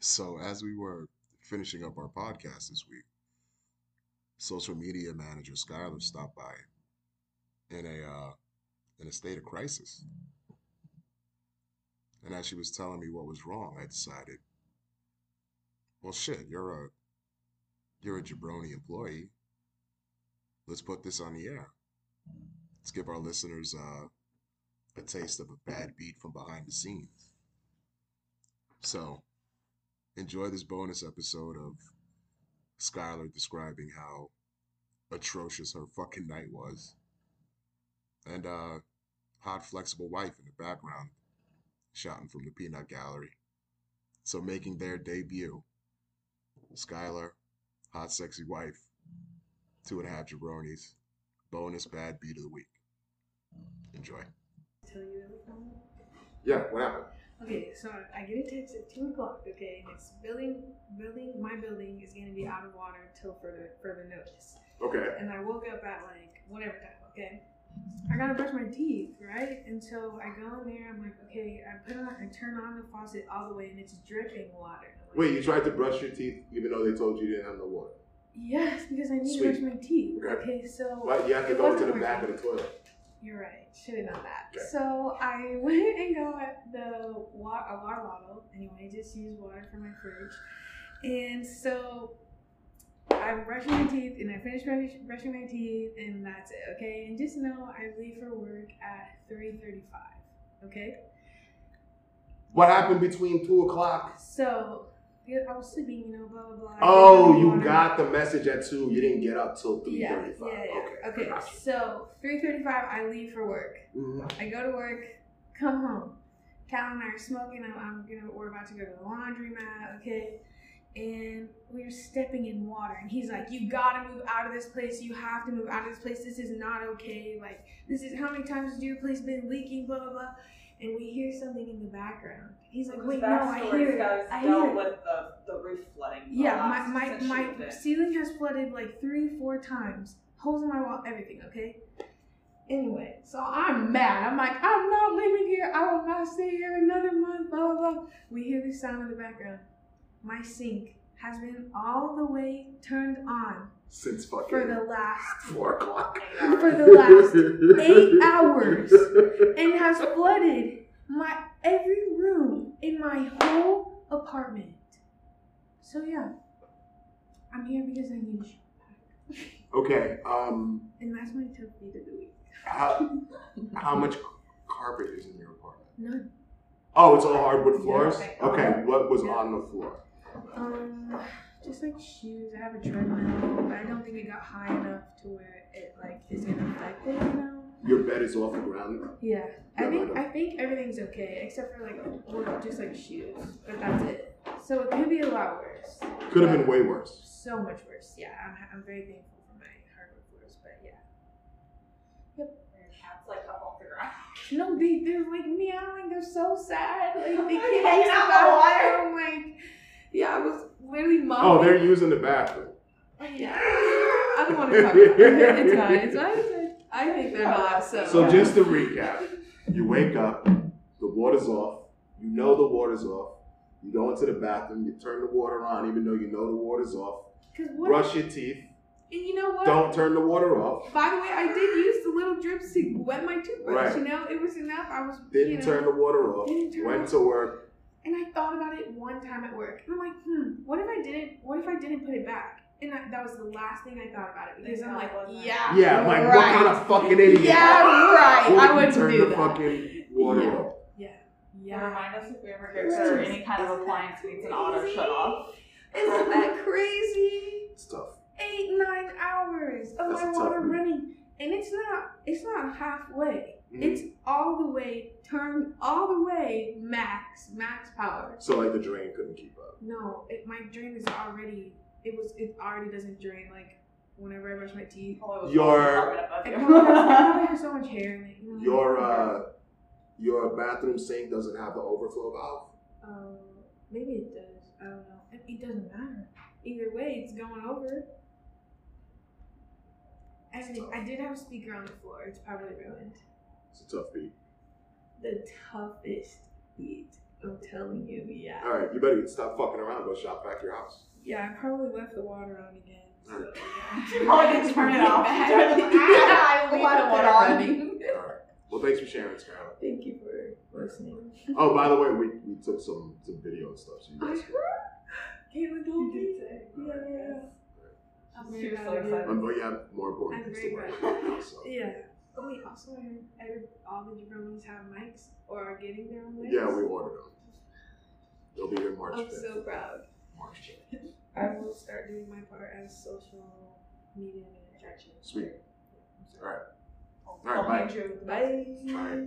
So as we were finishing up our podcast this week, social media manager Skyler stopped by in a uh, in a state of crisis. And as she was telling me what was wrong, I decided, well, shit, you're a you're a jabroni employee. Let's put this on the air. Let's give our listeners uh, a taste of a bad beat from behind the scenes. So, enjoy this bonus episode of Skyler describing how atrocious her fucking night was. And uh hot flexible wife in the background shouting from the peanut gallery. So making their debut. Skyler, hot sexy wife, two and a half jabronis, bonus bad beat of the week. Enjoy. Tell you everything. Yeah, what happened? Okay, so I get a text at two o'clock. Okay, and it's building, building. My building is gonna be out of water until further further notice. Okay. And I woke up at like whatever time. Okay, I gotta brush my teeth, right? And so I go in there. I'm like, okay. I put on, I turn on the faucet all the way, and it's dripping water. Like, Wait, you tried to brush your teeth even though they told you you didn't have no water. Yes, because I need Sweet. to brush my teeth. Okay. Okay, so Why you have to go to the back of the toilet? You're right. Should have done that. Okay. So I went and got the water, a water bottle. Anyway, just use water for my fridge. And so I'm brushing my teeth, and I finish brush- brushing my teeth, and that's it. Okay. And just know I leave for work at 3:35. Okay. What happened between two o'clock? So I was sleeping, you know, blah blah blah. Oh, you got the message at two. You didn't get up till three Yeah, thirty-five. yeah, yeah. Okay. Okay. So 3:35, I leave for work. Mhm. I go to work, come home. Cal and I are smoking. I'm, I'm gonna. We're about to go to the laundromat. Okay, and we're stepping in water, and he's like, "You gotta move out of this place. You have to move out of this place. This is not okay. Like, this is how many times has your place been leaking? Blah blah blah." And we hear something in the background. He's like, "Wait, no, I hear it. I hear it." with the, the roof flooding. Yeah, my my, my ceiling has flooded like three, four times. Holes in my wall, everything, okay? Anyway, so I'm mad. I'm like, I'm not living here. I will not stay here another month, blah, blah, blah. We hear this sound in the background. My sink has been all the way turned on Since fucking for the last four o'clock. for the last eight hours and has flooded my every room in my whole apartment. So yeah, I'm here because I need you. Okay. Um. And that's my tip of the week. How how much carpet is in your apartment? None. Oh, it's all hardwood floors. okay. Okay. What was Yeah. on the floor? Um, just like shoes. I have a treadmill, but I don't think it got high enough to where it like is gonna affect it. You know? Your bed is off the ground. Yeah. I think I think everything's okay except for like well, just like shoes, but that's it. So it could be a lot worse. Could have been way worse. so much worse. Yeah, I'm, I'm very thankful for my hardwood floors, but yeah. Your cat's like up off the ground. No, they they're like meowing. They're so sad. Like they can't hanging use out in the water. bathroom. Like yeah, I was literally mopping. Oh, they're using the bathroom. Oh, yeah. I don't want to talk about it. It's fine. It's fine. It's fine. I think they're not. So, So just to recap, you wake up, the water's off, you know the water's off, you go into the bathroom, you turn the water on even though you know the water's off, brush your teeth, and you know what? don't turn the water off, By the way, I did use the little drips to wet my toothbrush. Right. You know, it was enough. I was didn't you know, turn the water off, Didn't turn went off. to work. And I thought about it one time at work, and I'm like, hmm, what if I didn't? What if I didn't put it back? And I, that was the last thing I thought about it because I'm like, Thank God it wasn't. yeah, Yeah, I'm like, what kind of fucking idiot? Yeah, right. I wouldn't wouldn't turn do the that. fucking water Yeah. off. Yeah, Yeah. yeah. Remind us if we ever get to any kind of appliance needs an auto shut off. Isn't that crazy? It's tough. Eight, nine hours of That's my a tough water week. running, and it's not. It's not halfway. Mhm. It's all the way turned, all the way max, max power. So like the drain couldn't keep up. No, it, my drain is already. It was. It already doesn't drain like whenever I brush my teeth. Probably was Your- I have, I probably have so much hair in it. You know? Your uh your bathroom sink doesn't have the overflow valve. Um, maybe it does. I don't know. It, it doesn't matter. Either way, it's going over. Actually, I did have a speaker on the floor. It's probably ruined. It's a tough beat. The toughest beat. I'm telling you, yeah. All right, you better stop fucking around. Go shop back your house. Yeah, I probably left the water on again. So, Alright. yeah. You probably didn't turn it off. Back. Turn the- I Leave left the it water on. running. All right. Well, thanks for sharing, Skyler. Thank you for listening. Oh, by the way, we, we took some some video and stuff. So you I guys. heard. Caitlin told me. Yeah, yeah. I'm She very was so proud of you. Um, but yeah, more important I'm things to very worry proud. So. Yeah. Oh wait, also heard every, all the jabronis have mics or are getting their own mics. Yeah, we ordered them. They'll be here March I'm 5th. so proud. March 5th. I will start doing my part as social media manager. Sweet. All right. All right. hand you- Bye. Bye.